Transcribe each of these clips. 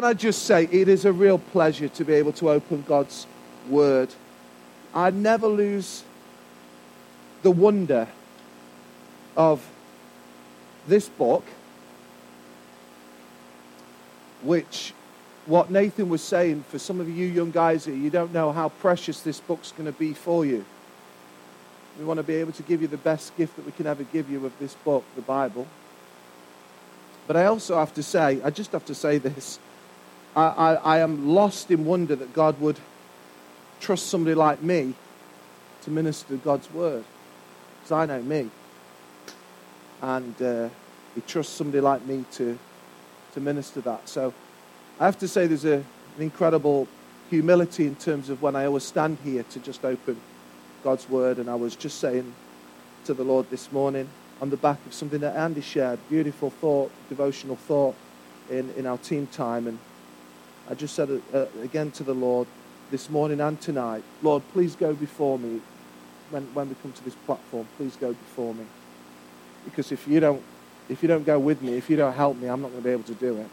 Can I just say, it is a real pleasure to be able to open God's Word. I never lose the wonder of this book, which, what Nathan was saying, for some of you young guys here, you don't know how precious this book's going to be for you. We want to be able to give you the best gift that we can ever give you of this book, the Bible. But I also have to say, I just have to say this. I, I, I am lost in wonder that God would trust somebody like me to minister God's word. Because I know me. And uh, He trusts somebody like me to, to minister that. So I have to say there's a, an incredible humility in terms of when I always stand here to just open God's word. And I was just saying to the Lord this morning on the back of something that Andy shared, beautiful thought, devotional thought in, in our team time. And I just said uh, again to the Lord this morning and tonight, Lord, please go before me when, when we come to this platform. Please go before me. Because if you don't, if you don't go with me, if you don't help me, I'm not going to be able to do it.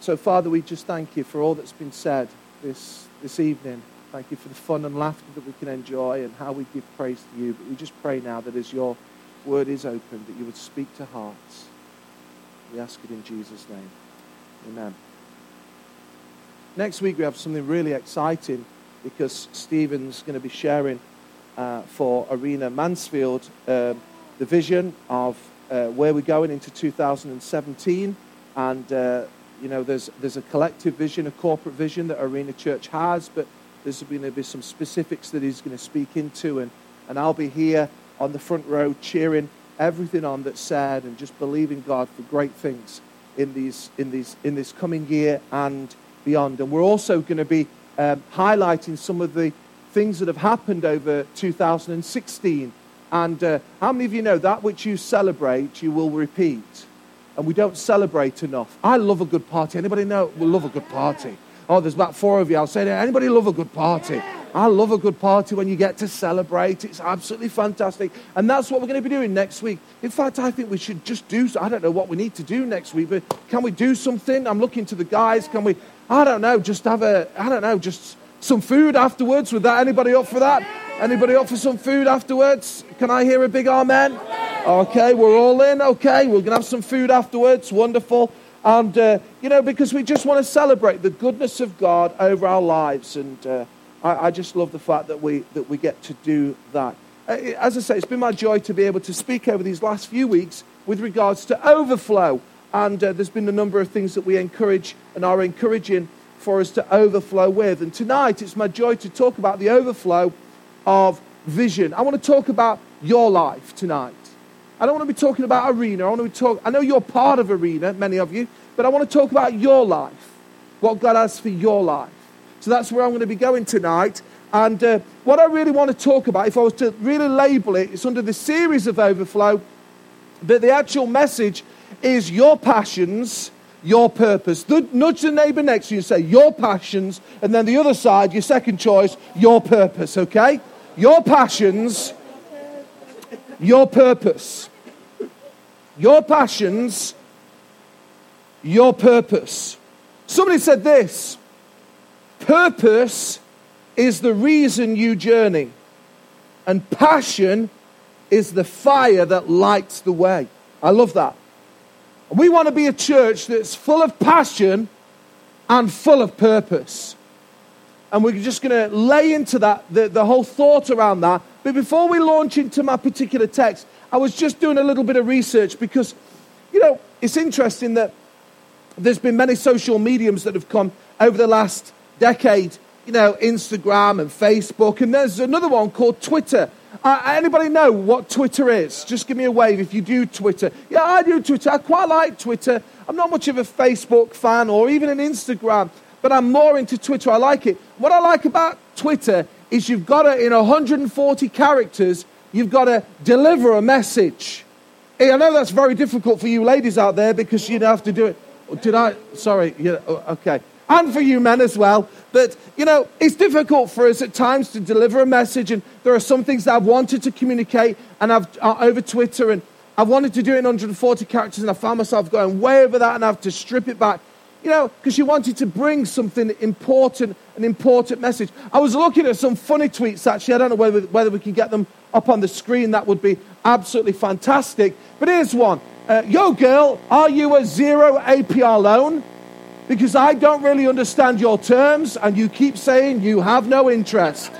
So, Father, we just thank you for all that's been said this, this evening. Thank you for the fun and laughter that we can enjoy and how we give praise to you. But we just pray now that as your word is opened, that you would speak to hearts. We ask it in Jesus' name. Amen. Next week, we have something really exciting because Stephen's going to be sharing uh, for Arena Mansfield uh, the vision of uh, where we're going into 2017. And, uh, you know, there's, there's a collective vision, a corporate vision that Arena Church has, but there's going to be some specifics that he's going to speak into. And, and I'll be here on the front row cheering everything on that's said and just believing God for great things in, these, in, these, in this coming year and beyond. And we're also going to be um, highlighting some of the things that have happened over 2016. And uh, how many of you know that which you celebrate, you will repeat? And we don't celebrate enough. I love a good party. Anybody know? We love a good party. Oh, there's about four of you. I'll say that. Anybody love a good party? I love a good party when you get to celebrate. It's absolutely fantastic. And that's what we're going to be doing next week. In fact, I think we should just do, I don't know what we need to do next week, but can we do something? I'm looking to the guys. Can we, I don't know, just have a, I don't know, just some food afterwards. With that, anybody up for that? Anybody up for some food afterwards? Can I hear a big amen? Okay, we're all in. Okay, we're to have some food afterwards. Wonderful. And, uh, you know, because we just want to celebrate the goodness of God over our lives. And uh, I, I, just love the fact that we, that we get to do that. Uh, as I say, it's been my joy to be able to speak over these last few weeks with regards to overflow. And uh, there's been a number of things that we encourage and are encouraging for us to overflow with. And tonight, it's my joy to talk about the overflow of vision. I want to talk about your life tonight. I don't want to be talking about arena. I want to be talk. I know you're part of arena, many of you, but I want to talk about your life, what God has for your life. So that's where I'm going to be going tonight. And uh, what I really want to talk about, if I was to really label it, it's under the series of overflow, but the actual message is your passions, your purpose. Nudge the neighbor next to you and say, Your passions, and then the other side, your second choice, your purpose, okay? Your passions, your purpose. Your passions, your purpose. Somebody said this purpose is the reason you journey, and passion is the fire that lights the way. I love that. We want to be a church that's full of passion and full of purpose. And we're just going to lay into that, the, the whole thought around that. But before we launch into my particular text, I was just doing a little bit of research because, you know, it's interesting that there's been many social mediums that have come over the last decade, you know, Instagram and Facebook, and there's another one called Twitter. Uh, anybody know what Twitter is? Just give me a wave if you do Twitter. Yeah, I do Twitter. I quite like Twitter. I'm not much of a Facebook fan or even an Instagram, but I'm more into Twitter. I like it. What I like about Twitter is you've got to, in 140 characters, you've got to deliver a message. Hey, I know that's very difficult for you ladies out there because you'd have to do it. Did I? Sorry. Yeah, oh, okay and for you men as well. But, you know, it's difficult for us at times to deliver a message, and there are some things that I've wanted to communicate and I've uh, over Twitter, and I've wanted to do it in 140 characters, and I found myself going way over that, and I have to strip it back. you know, because you wanted to bring something important, an important message. I was looking at some funny tweets actually. I don't know whether, whether we can get them up on the screen. That would be absolutely fantastic. But here's one. Uh, Yo, girl, are you a zero APR loan? Because I don't really understand your terms and you keep saying you have no interest.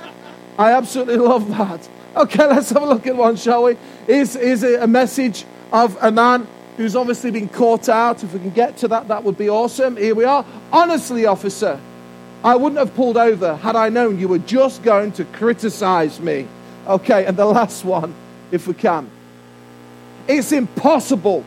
I absolutely love that. Okay, let's have a look at one, shall we? Is is a message of a man who's obviously been caught out. If we can get to that, that would be awesome. Here we are. Honestly, officer, I wouldn't have pulled over had I known you were just going to criticize me. Okay, and the last one, if we can. It's impossible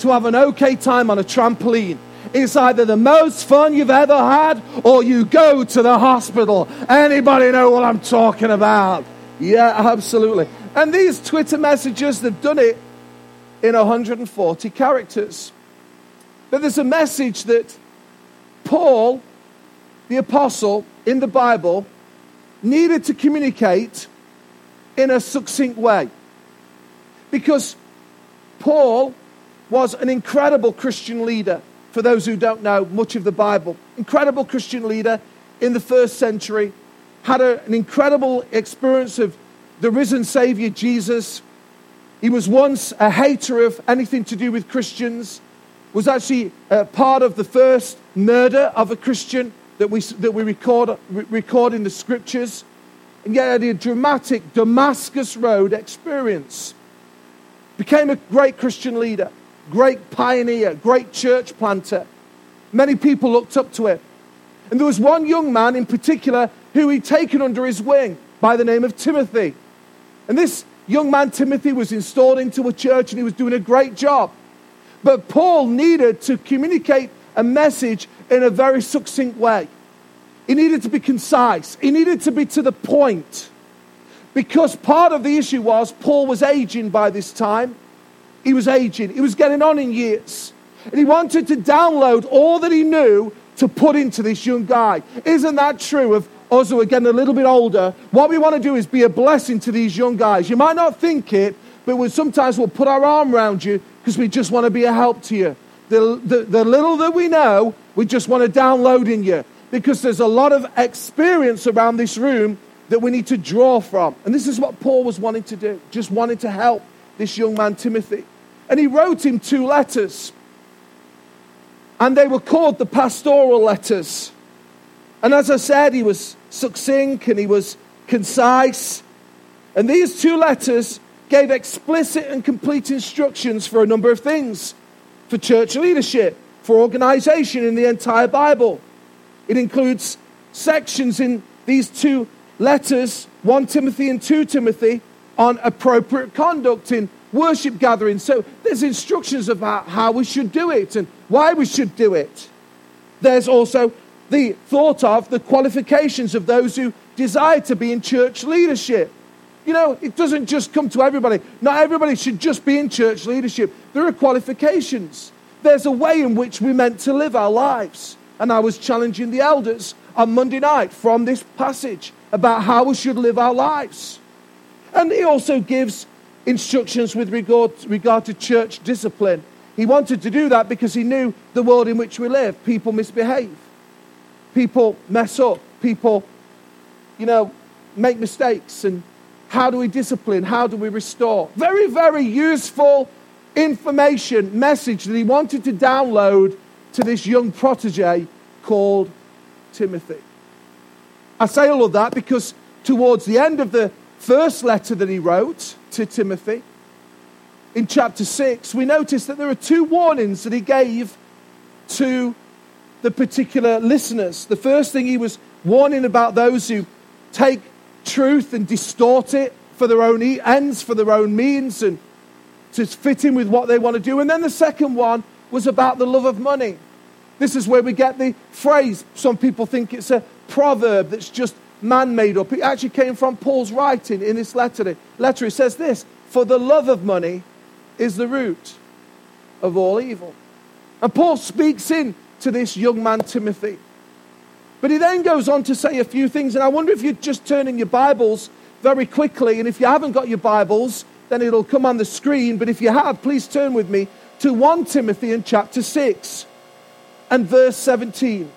to have an okay time on a trampoline. It's either the most fun you've ever had or you go to the hospital. Anybody know what I'm talking about? Yeah, absolutely. And these Twitter messages, they've done it in 140 characters. But there's a message that Paul, the apostle in the Bible, needed to communicate in a succinct way. Because Paul was an incredible Christian leader, for those who don't know much of the Bible. Incredible Christian leader in the first century, had a, an incredible experience of the risen Savior Jesus he was once a hater of anything to do with Christians, was actually uh, part of the first murder of a Christian that we, that we record, record in the scriptures. And yet had a dramatic Damascus Road experience. Became a great Christian leader, great pioneer, great church planter. Many people looked up to him. And there was one young man in particular who he'd taken under his wing by the name of Timothy. And this young man Timothy was installed into a church and he was doing a great job. But Paul needed to communicate a message in a very succinct way. He needed to be concise, he needed to be to the point. Because part of the issue was Paul was aging by this time. He was aging, he was getting on in years. And he wanted to download all that he knew to put into this young guy. Isn't that true of us who are getting a little bit older, what we want to do is be a blessing to these young guys. You might not think it, but we, sometimes we'll put our arm around you because we just want to be a help to you. The, the, the little that we know, we just want to download in you because there's a lot of experience around this room that we need to draw from. And this is what Paul was wanting to do, just wanted to help this young man, Timothy. And he wrote him two letters. And they were called the pastoral letters. And as I said, he was succinct and he was concise. And these two letters gave explicit and complete instructions for a number of things for church leadership, for organization in the entire Bible. It includes sections in these two letters, 1 Timothy and 2 Timothy, on appropriate conduct in worship gatherings. So there's instructions about how we should do it and why we should do it. There's also the thought of the qualifications of those who desire to be in church leadership. You know, it doesn't just come to everybody. Not everybody should just be in church leadership. There are qualifications. There's a way in which we're meant to live our lives. And I was challenging the elders on Monday night from this passage about how we should live our lives. And he also gives instructions with regard, regard to church discipline. He wanted to do that because he knew the world in which we live. People misbehave people mess up, people, you know, make mistakes. And how do we discipline? How do we restore? Very, very useful information, message that he wanted to download to this young protege called Timothy. I say all of that because towards the end of the first letter that he wrote to Timothy, in chapter 6, we notice that there are two warnings that he gave to the particular listeners. The first thing he was warning about those who take truth and distort it for their own ends, for their own means, and to fit in with what they want to do. And then the second one was about the love of money. This is where we get the phrase. Some people think it's a proverb that's just man made up. It actually came from Paul's writing in this letter. Letter it says this: "For the love of money is the root of all evil." And Paul speaks in to this young man, Timothy. But he then goes on to say a few things, and I wonder if you'd just turn in your Bibles very quickly. And if you haven't got your Bibles, then it'll come on the screen. But if you have, please turn with me to 1 Timothy in chapter 6. and verse 17.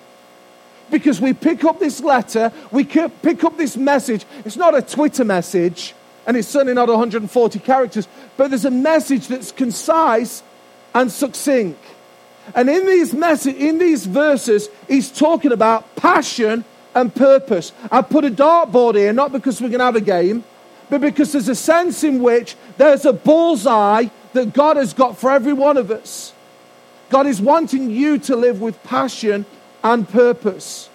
Because we pick up this letter, we pick up this message. It's not a Twitter message, and it's certainly not 140 characters, but there's a message that's concise and succinct. And in these message, in these verses, he's talking about passion and purpose. I put a dartboard here, not because we're going to have a game, but because there's a sense in which there's a bullseye that God has got for every one of us. God is wanting you to live with passion and purpose.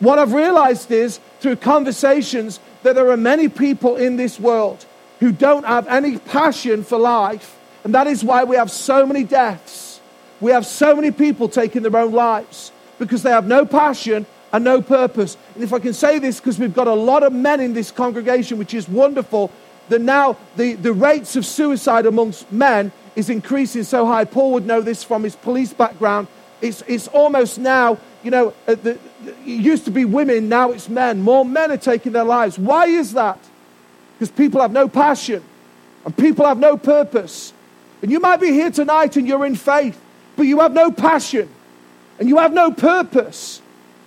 What I've realized is through conversations that there are many people in this world who don't have any passion for life, and that is why we have so many deaths. We have so many people taking their own lives because they have no passion and no purpose. And if I can say this, because we've got a lot of men in this congregation, which is wonderful, that now the, the rates of suicide amongst men is increasing so high. Paul would know this from his police background. It's, it's almost now, you know, uh, it used to be women, now it's men. More men are taking their lives. Why is that? Because people have no passion and people have no purpose. And you might be here tonight and you're in faith, but you have no passion and you have no purpose.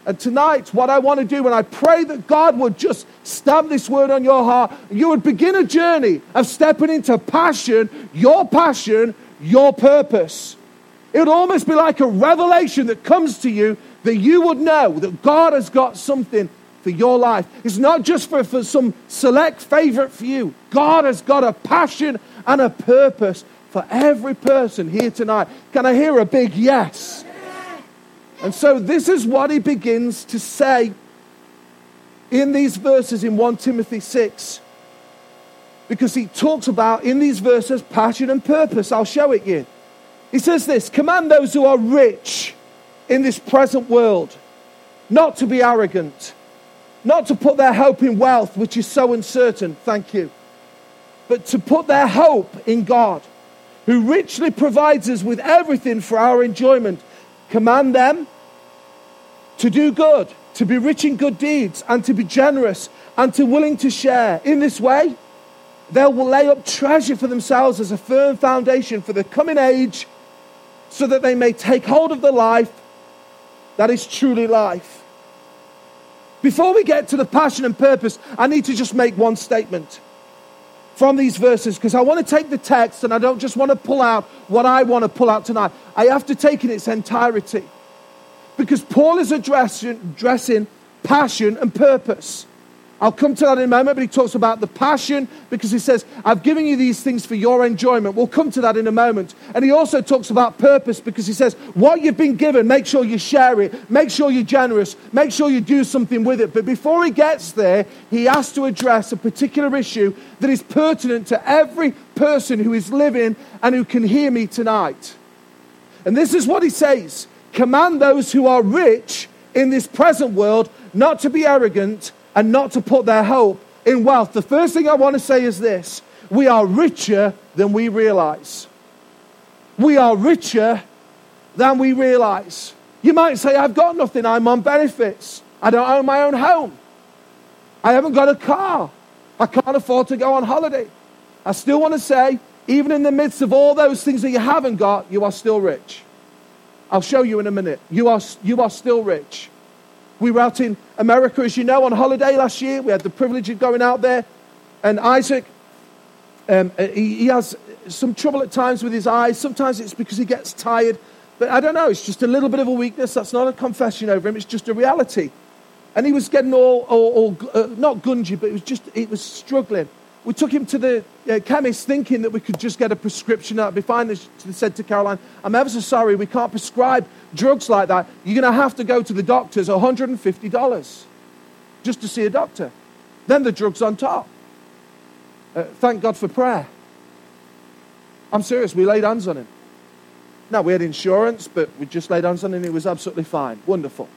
And tonight, what I want to do, and I pray that God would just stamp this word on your heart, you would begin a journey of stepping into passion, your passion, your purpose. It would almost be like a revelation that comes to you that you would know that God has got something for your life. It's not just for, for some select favorite for you. God has got a passion and a purpose for every person here tonight. Can I hear a big yes? And so this is what he begins to say in these verses in 1 Timothy 6. Because he talks about in these verses passion and purpose. I'll show it you. He says this Command those who are rich in this present world not to be arrogant, not to put their hope in wealth, which is so uncertain. Thank you. But to put their hope in God, who richly provides us with everything for our enjoyment. Command them to do good, to be rich in good deeds, and to be generous, and to willing to share. In this way, they will lay up treasure for themselves as a firm foundation for the coming age, so that they may take hold of the life that is truly life. Before we get to the passion and purpose, I need to just make one statement from these verses because I want to take the text and I don't just want to pull out what I want to pull out tonight. I have to take in its entirety. Because Paul is addressing, addressing passion and purpose. I'll come to that in a moment, but he talks about the passion because he says, I've given you these things for your enjoyment. We'll come to that in a moment. And he also talks about purpose because he says, What you've been given, make sure you share it, make sure you're generous, make sure you do something with it. But before he gets there, he has to address a particular issue that is pertinent to every person who is living and who can hear me tonight. And this is what he says command those who are rich in this present world not to be arrogant and not to put their hope in wealth. The first thing I want to say is this we are richer than we realize. We are richer than we realize. You might say, I've got nothing, I'm on benefits, I don't own my own home, I haven't got a car, I can't afford to go on holiday. I still want to say, even in the midst of all those things that you haven't got, you are still rich. I'll show you in a minute. You are, you are still rich. We were out in America, as you know, on holiday last year. We had the privilege of going out there. And Isaac, um, uh, he, he has some trouble at times with his eyes. Sometimes it's because he gets tired. But I don't know, it's just a little bit of a weakness. That's not a confession over him, it's just a reality. And he was getting all, all, all uh, not gungy, but it was just, it was struggling. We took him to the uh, chemist thinking that we could just get a prescription. That'd be fine. They said to Caroline, I'm ever so sorry, we can't prescribe drugs like that. You're going to have to go to the doctor's $150 just to see a doctor. Then the drug's on top. Uh, thank God for prayer. I'm serious, we laid hands on him. Now, we had insurance, but we just laid hands on him and it was absolutely fine. Wonderful.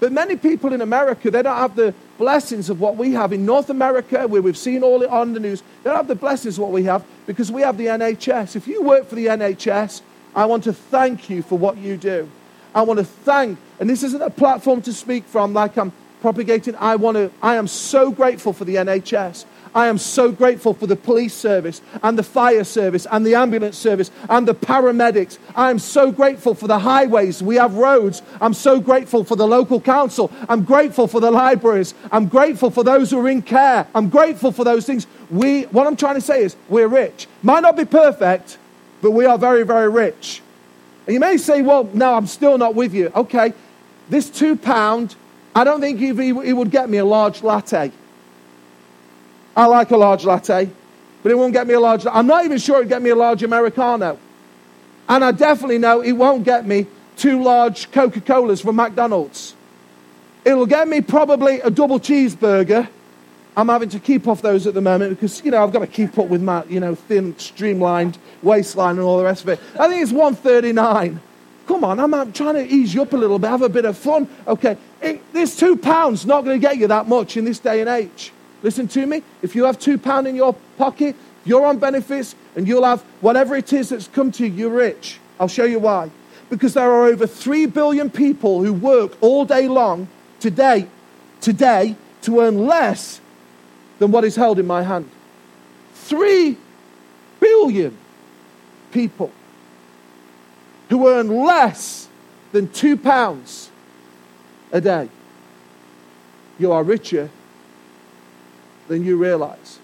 But many people in America, they don't have the blessings of what we have in North America, where we've seen all it on the news. They don't have the blessings of what we have because we have the NHS. If you work for the NHS, I want to thank you for what you do. I want to thank, and this isn't a platform to speak from like I'm propagating. I want to, I am so grateful for the NHS. I am so grateful for the police service and the fire service and the ambulance service and the paramedics. I am so grateful for the highways. We have roads. I'm so grateful for the local council. I'm grateful for the libraries. I'm grateful for those who are in care. I'm grateful for those things. We, what I'm trying to say is, we're rich. Might not be perfect, but we are very, very rich. And you may say, well, no, I'm still not with you. Okay, this two pound, I don't think he would get me a large latte. I like a large latte, but it won't get me a large. I'm not even sure it'd get me a large Americano. And I definitely know it won't get me two large Coca Colas from McDonald's. It'll get me probably a double cheeseburger. I'm having to keep off those at the moment because, you know, I've got to keep up with my, you know, thin, streamlined waistline and all the rest of it. I think it's 139. Come on, I'm, I'm trying to ease you up a little bit, have a bit of fun. Okay, it, this two pounds not going to get you that much in this day and age. Listen to me. If you have two pounds in your pocket, you're on benefits, and you'll have whatever it is that's come to you, you're rich. I'll show you why. Because there are over 3 billion people who work all day long today, today, to earn less than what is held in my hand. 3 billion people who earn less than two pounds a day. You are richer than you realize.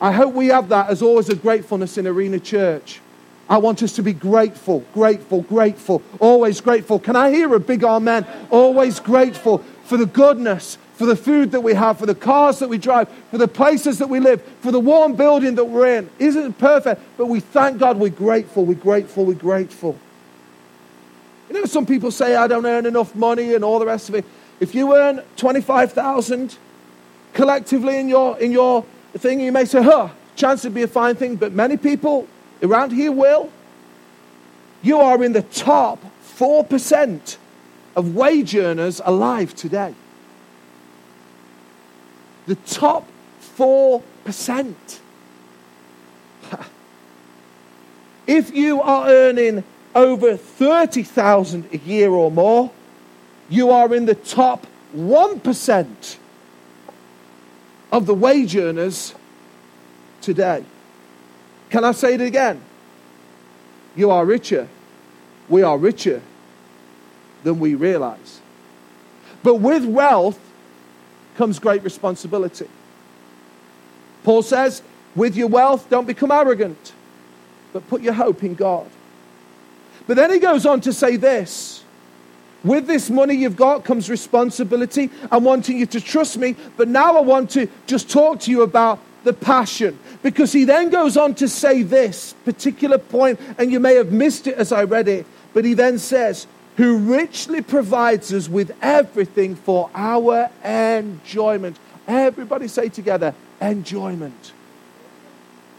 I hope we have that as always a gratefulness in Arena Church. I want us to be grateful, grateful, grateful, always grateful. Can I hear a big amen? Always grateful for the goodness, for the food that we have, for the cars that we drive, for the places that we live, for the warm building that we're in. Isn't perfect? But we thank God we're grateful, we're grateful, we're grateful. You know, some people say, I don't earn enough money and all the rest of it. If you earn 25,000 collectively in your, in your thing, you may say, huh, chance would be a fine thing, but many people around here will. You are in the top 4% of wage earners alive today. The top 4%. if you are earning over 30,000 a year or more, you are in the top 1% of the wage earners today. Can I say it again? You are richer. We are richer than we realize. But with wealth comes great responsibility. Paul says, with your wealth, don't become arrogant, but put your hope in God. But then he goes on to say this with this money you've got comes responsibility. I'm wanting you to trust me, but now I want to just talk to you about the passion. Because he then goes on to say this particular point, and you may have missed it as I read it, but he then says, Who richly provides us with everything for our enjoyment. Everybody say together, enjoyment.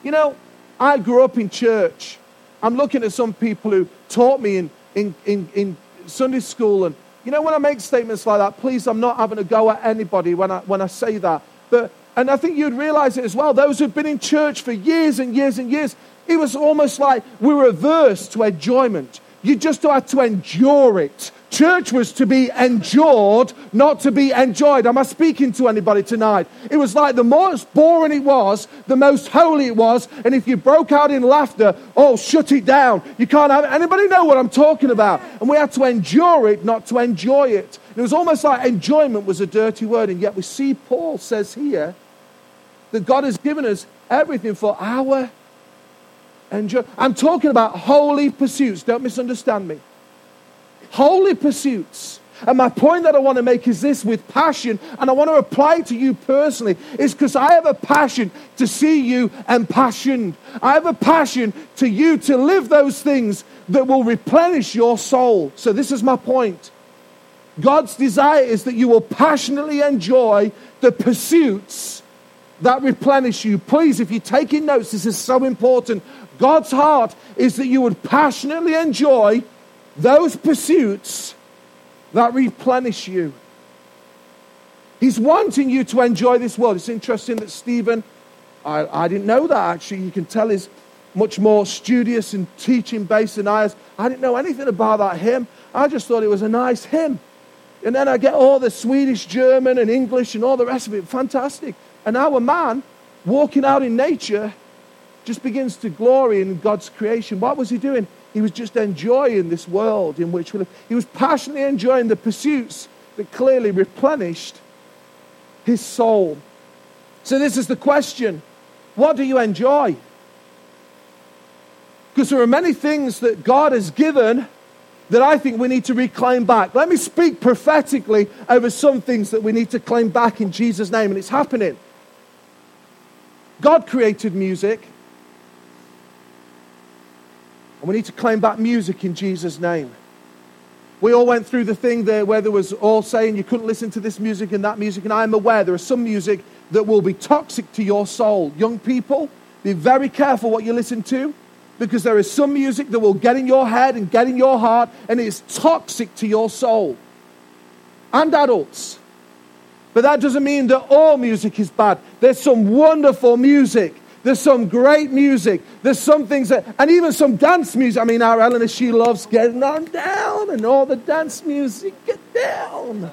You know, I grew up in church. I'm looking at some people who taught me in, in, in, in Sunday school. And, you know, when I make statements like that, please, I'm not having a go at anybody when I, when I say that. But, and I think you'd realize it as well. Those who've been in church for years and years and years, it was almost like we were averse to enjoyment. You just had to endure it. Church was to be endured, not to be enjoyed. Am I speaking to anybody tonight? It was like the most boring it was, the most holy it was, and if you broke out in laughter, oh, shut it down. You can't have it. Anybody know what I'm talking about? And we had to endure it, not to enjoy it. It was almost like enjoyment was a dirty word, and yet we see Paul says here that God has given us everything for our enjoy. I'm talking about holy pursuits. Don't misunderstand me holy pursuits. And my point that I want to make is this with passion, and I want to apply to you personally, is because I have a passion to see you impassioned. I have a passion to you to live those things that will replenish your soul. So, this is my point. God's desire is that you will passionately enjoy the pursuits that replenish you. Please, if you're taking notes, this is so important. God's heart is that you would passionately enjoy those pursuits that replenish you. He's wanting you to enjoy this world. It's interesting that Stephen, I, I didn't know that actually. You can tell he's much more studious and teaching based than I was. I didn't know anything about that hymn. I just thought it was a nice hymn. And then I get all the Swedish, German, and English and all the rest of it. Fantastic. And our man walking out in nature, just begins to glory in God's creation. What was he doing? He was just enjoying this world in which we live. He was passionately enjoying the pursuits that clearly replenished his soul. So, this is the question what do you enjoy? Because there are many things that God has given that I think we need to reclaim back. Let me speak prophetically over some things that we need to claim back in Jesus' name, and it's happening. God created music, and we need to claim back music in Jesus' name. We all went through the thing there where there was all saying you couldn't listen to this music and that music, and I'm aware there is some music that will be toxic to your soul. Young people, be very careful what you listen to because there is some music that will get in your head and get in your heart and it's toxic to your soul. And adults. But that doesn't mean that all music is bad. There's some wonderful music. There's some great music. There's some things that, and even some dance music. I mean, our Eleanor, she loves getting on down and all the dance music. Get down.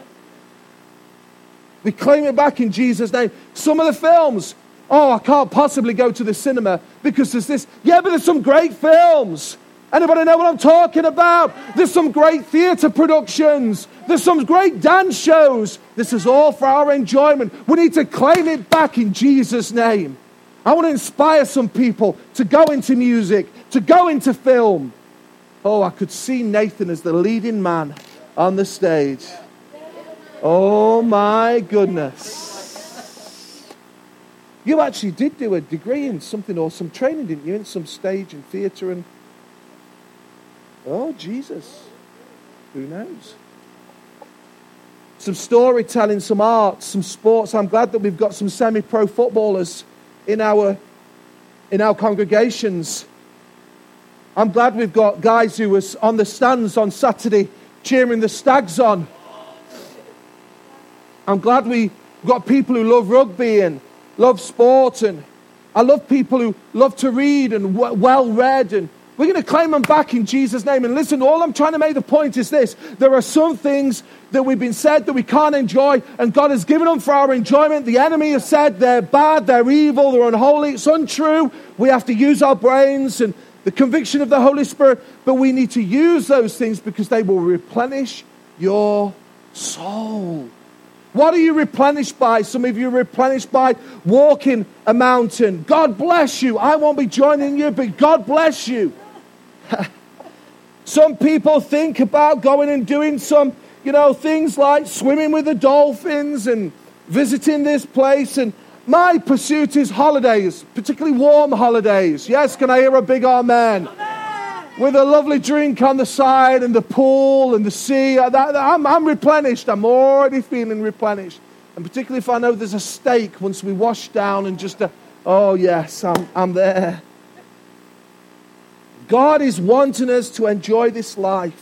We claim it back in Jesus' name. Some of the films, oh, I can't possibly go to the cinema because there's this. Yeah, but there's some great films. Anybody know what I'm talking about? There's some great theatre productions. There's some great dance shows. This is all for our enjoyment. We need to claim it back in Jesus' name. I want to inspire some people to go into music, to go into film. Oh, I could see Nathan as the leading man on the stage. Oh my goodness. You actually did do a degree in something or some training, didn't you? In some stage and theatre and. Oh, Jesus. Who knows? Some storytelling, some art, some sports. I'm glad that we've got some semi pro footballers in our, in our congregations. I'm glad we've got guys who was on the stands on Saturday cheering the stags on. I'm glad we've got people who love rugby and love sport, and I love people who love to read and well read, and we're going to claim them back in Jesus' name. And listen, all I'm trying to make the point is this there are some things that we've been said that we can't enjoy, and God has given them for our enjoyment. The enemy has said they're bad, they're evil, they're unholy. It's untrue. We have to use our brains and the conviction of the Holy Spirit, but we need to use those things because they will replenish your soul. What are you replenished by? Some of you are replenished by walking a mountain. God bless you. I won't be joining you, but God bless you. some people think about going and doing some, you know, things like swimming with the dolphins and visiting this place. And my pursuit is holidays, particularly warm holidays. Yes, can I hear a big amen? amen with a lovely drink on the side and the pool and the sea. I'm, I'm replenished. I'm already feeling replenished. And particularly if I know there's a steak once we wash down and just, a, oh yes, I'm, I'm there. God is wanting us to enjoy this life.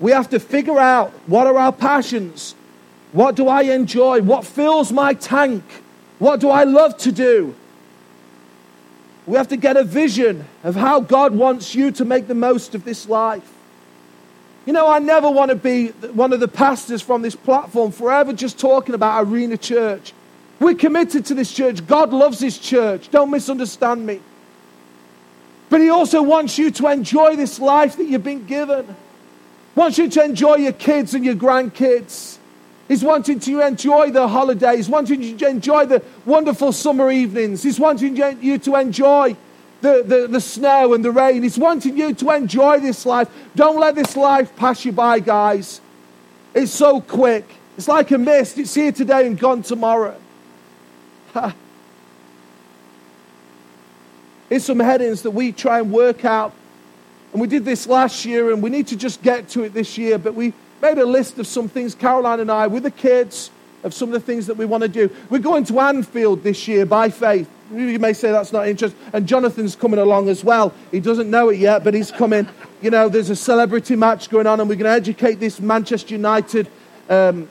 We have to figure out what are our passions? What do I enjoy? What fills my tank? What do I love to do? We have to get a vision of how God wants you to make the most of this life. You know, I never want to be one of the pastors from this platform forever just talking about Arena Church. We're committed to this church. God loves this church. Don't misunderstand me. But He also wants you to enjoy this life that you've been given. Wants you to enjoy your kids and your grandkids. He's wanting you to enjoy the holidays, wanting you to enjoy the wonderful summer evenings. He's wanting you to enjoy the, the, the snow and the rain. He's wanting you to enjoy this life. Don't let this life pass you by, guys. It's so quick. It's like a mist. It's here today and gone tomorrow. Here's some headings that we try and work out. And we did this last year, and we need to just get to it this year. But we made a list of some things, Caroline and I, with the kids, of some of the things that we want to do. We're going to Anfield this year by faith. You may say that's not interesting. And Jonathan's coming along as well. He doesn't know it yet, but he's coming. You know, there's a celebrity match going on, and we're going to educate this Manchester United um,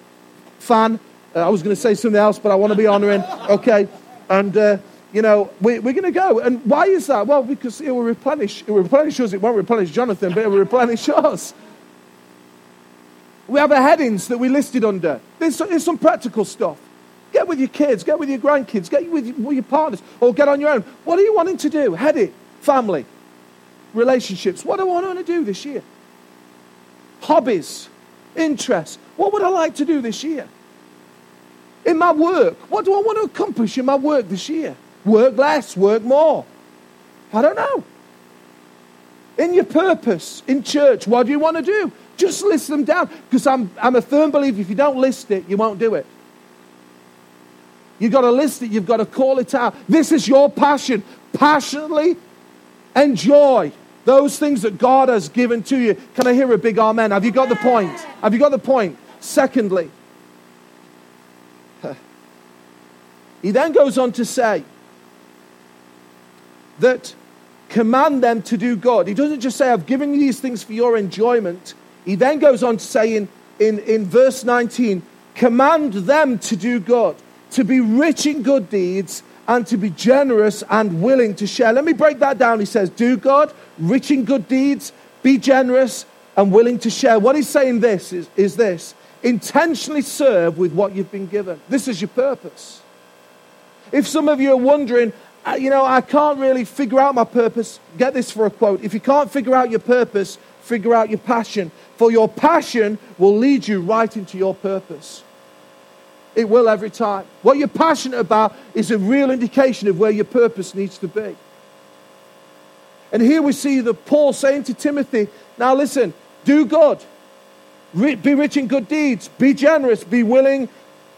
fan. Uh, I was going to say something else, but I want to be honouring. Okay. And, uh, you know, we, are going to go. And why is that? Well, because it will replenish. It will replenish us. It won't replenish Jonathan, but it will replenish us. We have a headings that we listed under. There's, there's some practical stuff. Get with your kids, get with your grandkids, get with your, with your partners, or get on your own. What are you wanting to do? Head it. Family, relationships. What do I want to do this year? Hobbies, interests. What would I like to do this year? In my work, what do I want to accomplish in my work this year? Work less, work more. I don't know. In your purpose, in church, what do you want to do? Just list them down. Because I'm, I'm a firm believer if you don't list it, you won't do it. You've got to list it, you've got to call it out. This is your passion. Passionately enjoy those things that God has given to you. Can I hear a big amen? Have you got the point? Have you got the point? Secondly, he then goes on to say that command them to do good. He doesn't just say, I've given you these things for your enjoyment. He then goes on to say in, in, in verse 19, command them to do good, to be rich in good deeds, and to be generous and willing to share. Let me break that down. He says, do good, rich in good deeds, be generous, and willing to share. What he's saying this is, is this intentionally serve with what you've been given. This is your purpose. If some of you are wondering, you know, I can't really figure out my purpose. Get this for a quote. If you can't figure out your purpose, figure out your passion. For your passion will lead you right into your purpose. It will every time. What you're passionate about is a real indication of where your purpose needs to be. And here we see that Paul saying to Timothy, now listen, do good, be rich in good deeds, be generous, be willing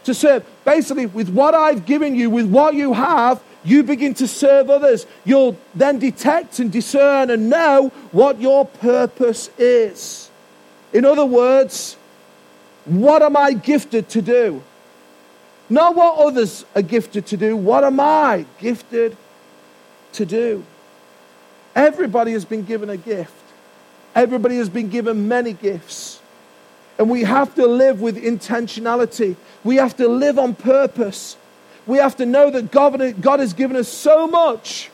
to serve. Basically, with what I've given you, with what you have, you begin to serve others. You'll then detect and discern and know what your purpose is. In other words, what am I gifted to do? Not what others are gifted to do. What am I gifted to do? Everybody has been given a gift. Everybody has been given many gifts. And we have to live with intentionality. We have to live on purpose we have to know that God, has given us so much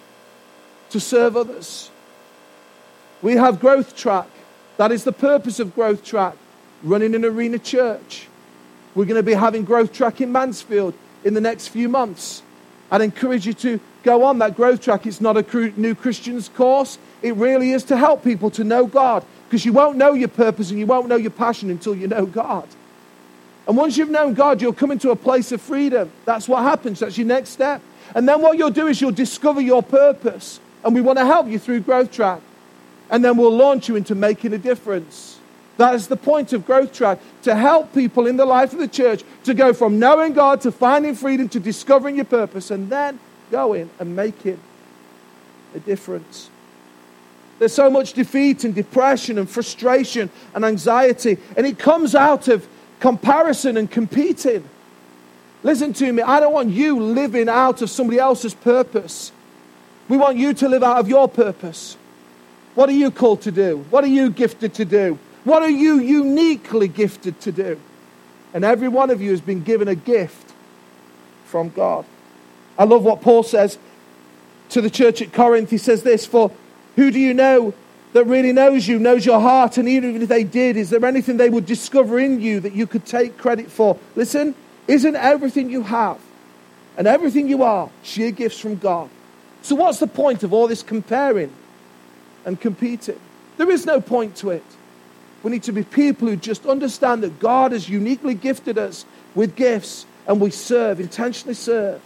to serve others. We have Growth Track. That is the purpose of Growth Track, running an arena church. We're going to be having Growth Track in Mansfield in the next few months. I'd encourage you to go on that Growth Track. It's not a new Christians course, it really is to help people to know God because you won't know your purpose and you won't know your passion until you know God. And once you've known God, you'll come into a place of freedom. That's what happens. That's your next step. And then what you'll do is you'll discover your purpose. And we want to help you through Growth Track. And then we'll launch you into making a difference. That is the point of Growth Track to help people in the life of the church to go from knowing God to finding freedom to discovering your purpose and then going and making a difference. There's so much defeat and depression and frustration and anxiety, and it comes out of comparison and competing. Listen to me, I don't want you living out of somebody else's purpose. We want you to live out of your purpose. What are you called to do? What are you gifted to do? What are you uniquely gifted to do? And every one of you has been given a gift from God. I love what Paul says to the church at Corinth. He says this For who do you know that really knows you, knows your heart, and even if they did, is there anything they would discover in you that you could take credit for? Listen, isn't everything you have and everything you are sheer gifts from God? So, what's the point of all this comparing and competing? There is no point to it. We need to be people who just understand that God has uniquely gifted us with gifts and we serve, intentionally serve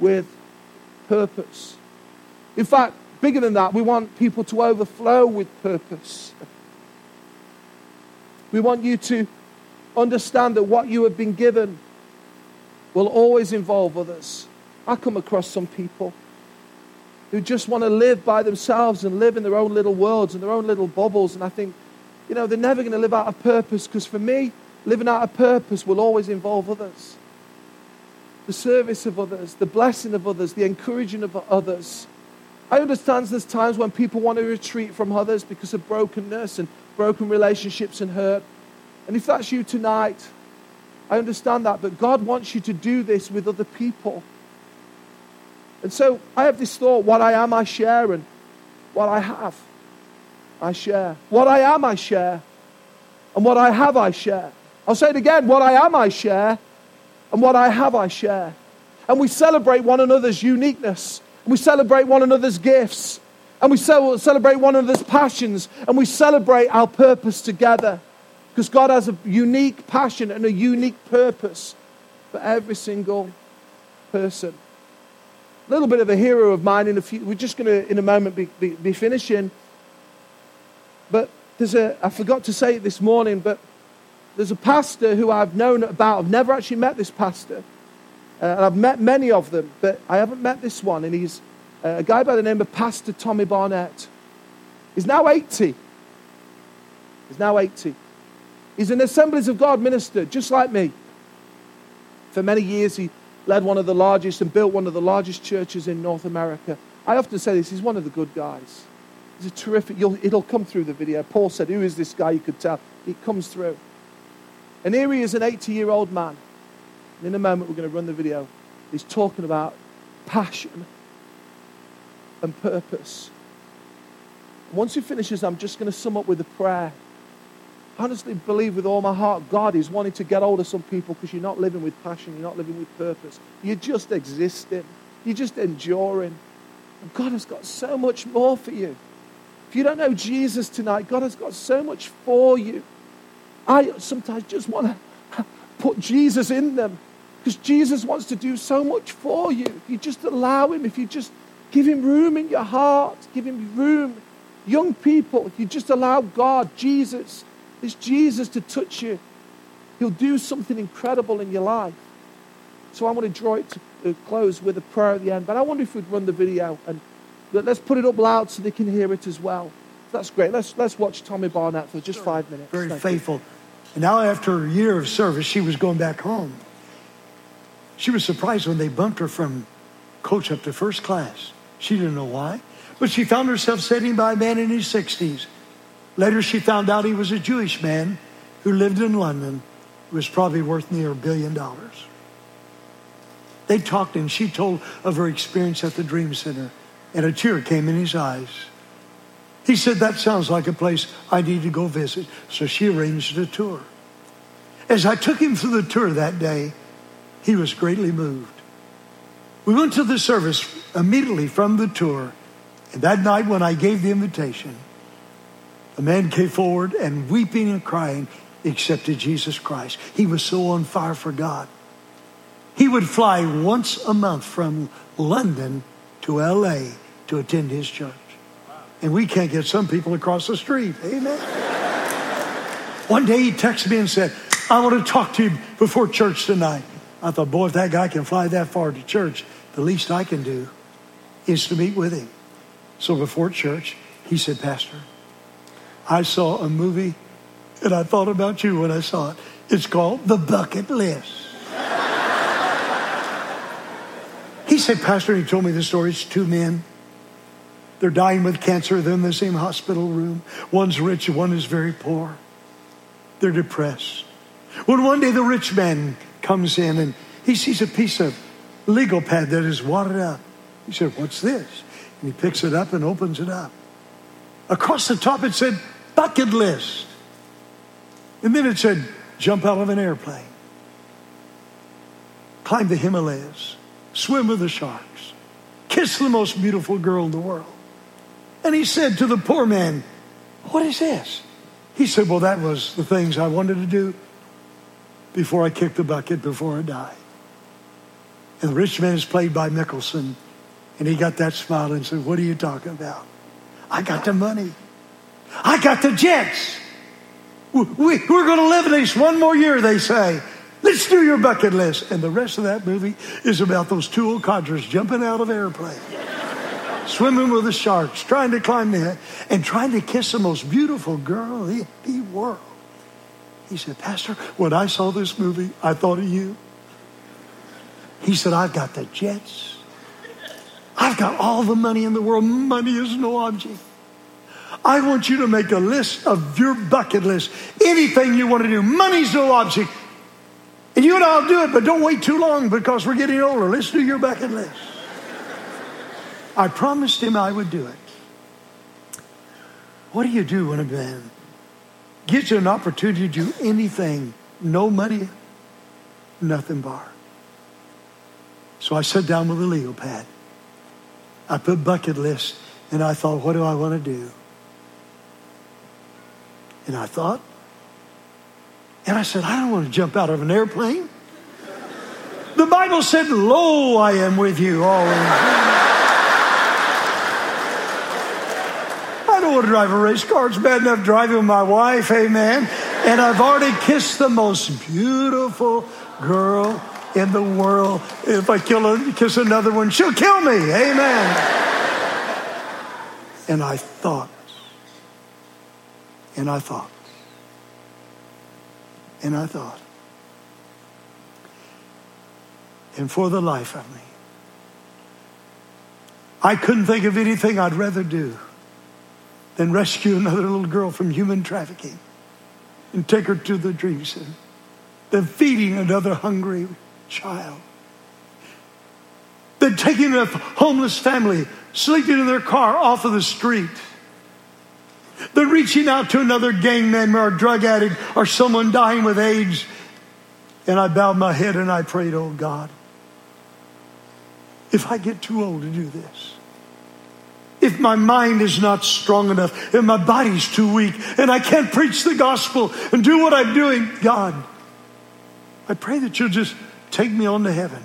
with purpose. In fact, Bigger than that, we want people to overflow with purpose. We want you to understand that what you have been given will always involve others. I come across some people who just want to live by themselves and live in their own little worlds and their own little bubbles. And I think, you know, they're never going to live out of purpose because for me, living out of purpose will always involve others. The service of others, the blessing of others, the encouraging of others. I understand there's times when people want to retreat from others because of brokenness and broken relationships and hurt. And if that's you tonight, I understand that. But God wants you to do this with other people. And so I have this thought what I am, I share, and what I have, I share. What I am, I share. And what I have, I share. I'll say it again what I am, I share. And what I have, I share. And we celebrate one another's uniqueness. We celebrate one another's gifts. And we celebrate one another's passions. And we celebrate our purpose together. Because God has a unique passion and a unique purpose for every single person. A little bit of a hero of mine in a few, we're just going to, in a moment, be, be, be finishing. But there's a, I forgot to say it this morning, but there's a pastor who I've known about. I've never actually met this pastor. Uh, and I've met many of them, but I haven't met this one. And he's uh, a guy by the name of Pastor Tommy Barnett. He's now 80. He's now 80. He's an Assemblies of God minister, just like me. For many years, he led one of the largest and built one of the largest churches in North America. I often say this, he's one of the good guys. He's a terrific, it'll come through the video. Paul said, Who is this guy? You could tell. It comes through. And here he is, an 80 year old man. In a moment, we're going to run the video. He's talking about passion and purpose. Once he finishes, I'm just going to sum up with a prayer. Honestly believe with all my heart God is wanting to get hold of some people because you're not living with passion, you're not living with purpose. You're just existing, you're just enduring. And God has got so much more for you. If you don't know Jesus tonight, God has got so much for you. I sometimes just want to put Jesus in them because Jesus wants to do so much for you. If you just allow Him, if you just give Him room in your heart, give Him room. Young people, if you just allow God, Jesus, this Jesus to touch you, He'll do something incredible in your life. So I want to draw it to uh, close with a prayer at the end. But I wonder if we'd run the video and let's put it up loud so they can hear it as well. That's great. Let's, let's watch Tommy Barnett for just five minutes. Very Thank faithful. You. And now, after a year of service, she was going back home. She was surprised when they bumped her from coach up to first class. She didn't know why. But she found herself sitting by a man in his 60s. Later, she found out he was a Jewish man who lived in London, who was probably worth near a billion dollars. They talked, and she told of her experience at the Dream Center, and a tear came in his eyes. He said, That sounds like a place I need to go visit. So she arranged a tour. As I took him through the tour that day, he was greatly moved. We went to the service immediately from the tour. And that night, when I gave the invitation, a man came forward and weeping and crying accepted Jesus Christ. He was so on fire for God. He would fly once a month from London to LA to attend his church. And we can't get some people across the street. Amen. One day he texted me and said, I want to talk to you before church tonight. I thought, boy, if that guy can fly that far to church, the least I can do is to meet with him. So before church, he said, Pastor, I saw a movie and I thought about you when I saw it. It's called The Bucket List. he said, Pastor, he told me the story. It's two men they're dying with cancer. They're in the same hospital room. One's rich, one is very poor. They're depressed. When one day the rich man comes in and he sees a piece of legal pad that is wadded up. He said, What's this? And he picks it up and opens it up. Across the top it said, Bucket list. And then it said, Jump out of an airplane, climb the Himalayas, swim with the sharks, kiss the most beautiful girl in the world and he said to the poor man, What is this? He said, Well, that was the things I wanted to do before I kick the bucket, before I die. And the rich man is played by Nicholson. And he got that smile and said, What are you talking about? I got the money. I got the jets. We, are going to live at least one more year, they say. Let's do your bucket list. And the rest of that movie is about those two old codgers jumping out of airplanes swimming with the sharks, trying to climb the and trying to kiss the most beautiful girl in the world. He said, Pastor, when I saw this movie, I thought of you. He said, I've got the jets. I've got all the money in the world. Money is no object. I want you to make a list of your bucket list. Anything you want to do. Money's no object. And you and I'll do it, but don't wait too long because we're getting older. Let's do your bucket list. I promised him I would do it. What do you do when a man gives you an opportunity to do anything? No money, nothing bar. So I sat down with a legal pad. I put bucket list and I thought, what do I want to do? And I thought, and I said, I don't want to jump out of an airplane. The Bible said, Lo, I am with you always. Don't to drive a race car. It's bad enough driving with my wife, amen. And I've already kissed the most beautiful girl in the world. If I kill her, kiss another one, she'll kill me, amen. And I thought, and I thought, and I thought, and for the life of me, I couldn't think of anything I'd rather do than rescue another little girl from human trafficking and take her to the dream center than feeding another hungry child than taking a homeless family sleeping in their car off of the street. They're reaching out to another gang member or drug addict or someone dying with AIDS. And I bowed my head and I prayed, Oh God, if I get too old to do this, if my mind is not strong enough, if my body's too weak, and I can't preach the gospel and do what I'm doing, God, I pray that you'll just take me on to heaven.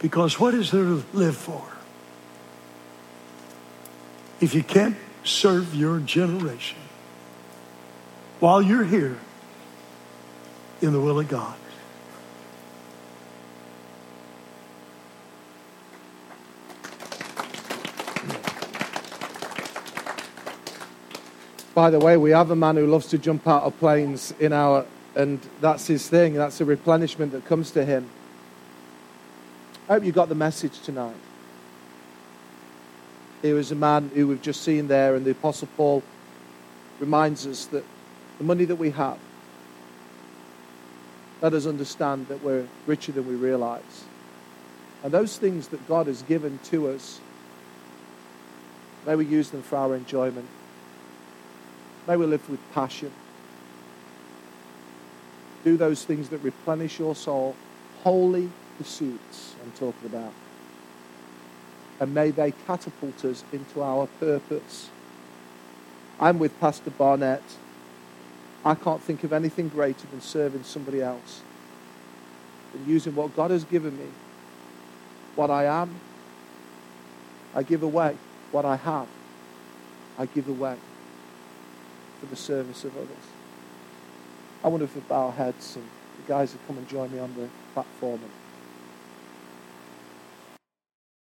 Because what is there to live for? If you can't serve your generation while you're here in the will of God. By the way, we have a man who loves to jump out of planes in our, and that's his thing. That's a replenishment that comes to him. I hope you got the message tonight. Here is a man who we've just seen there, and the Apostle Paul reminds us that the money that we have, let us understand that we're richer than we realize. And those things that God has given to us, may we use them for our enjoyment. May we live with passion. Do those things that replenish your soul, holy pursuits I'm talking about. And may they catapult us into our purpose. I'm with Pastor Barnett. I can't think of anything greater than serving somebody else, than using what God has given me, what I am. I give away what I have. I give away for the service of others. I wonder if we bow our heads and the guys would come and join me on the platform.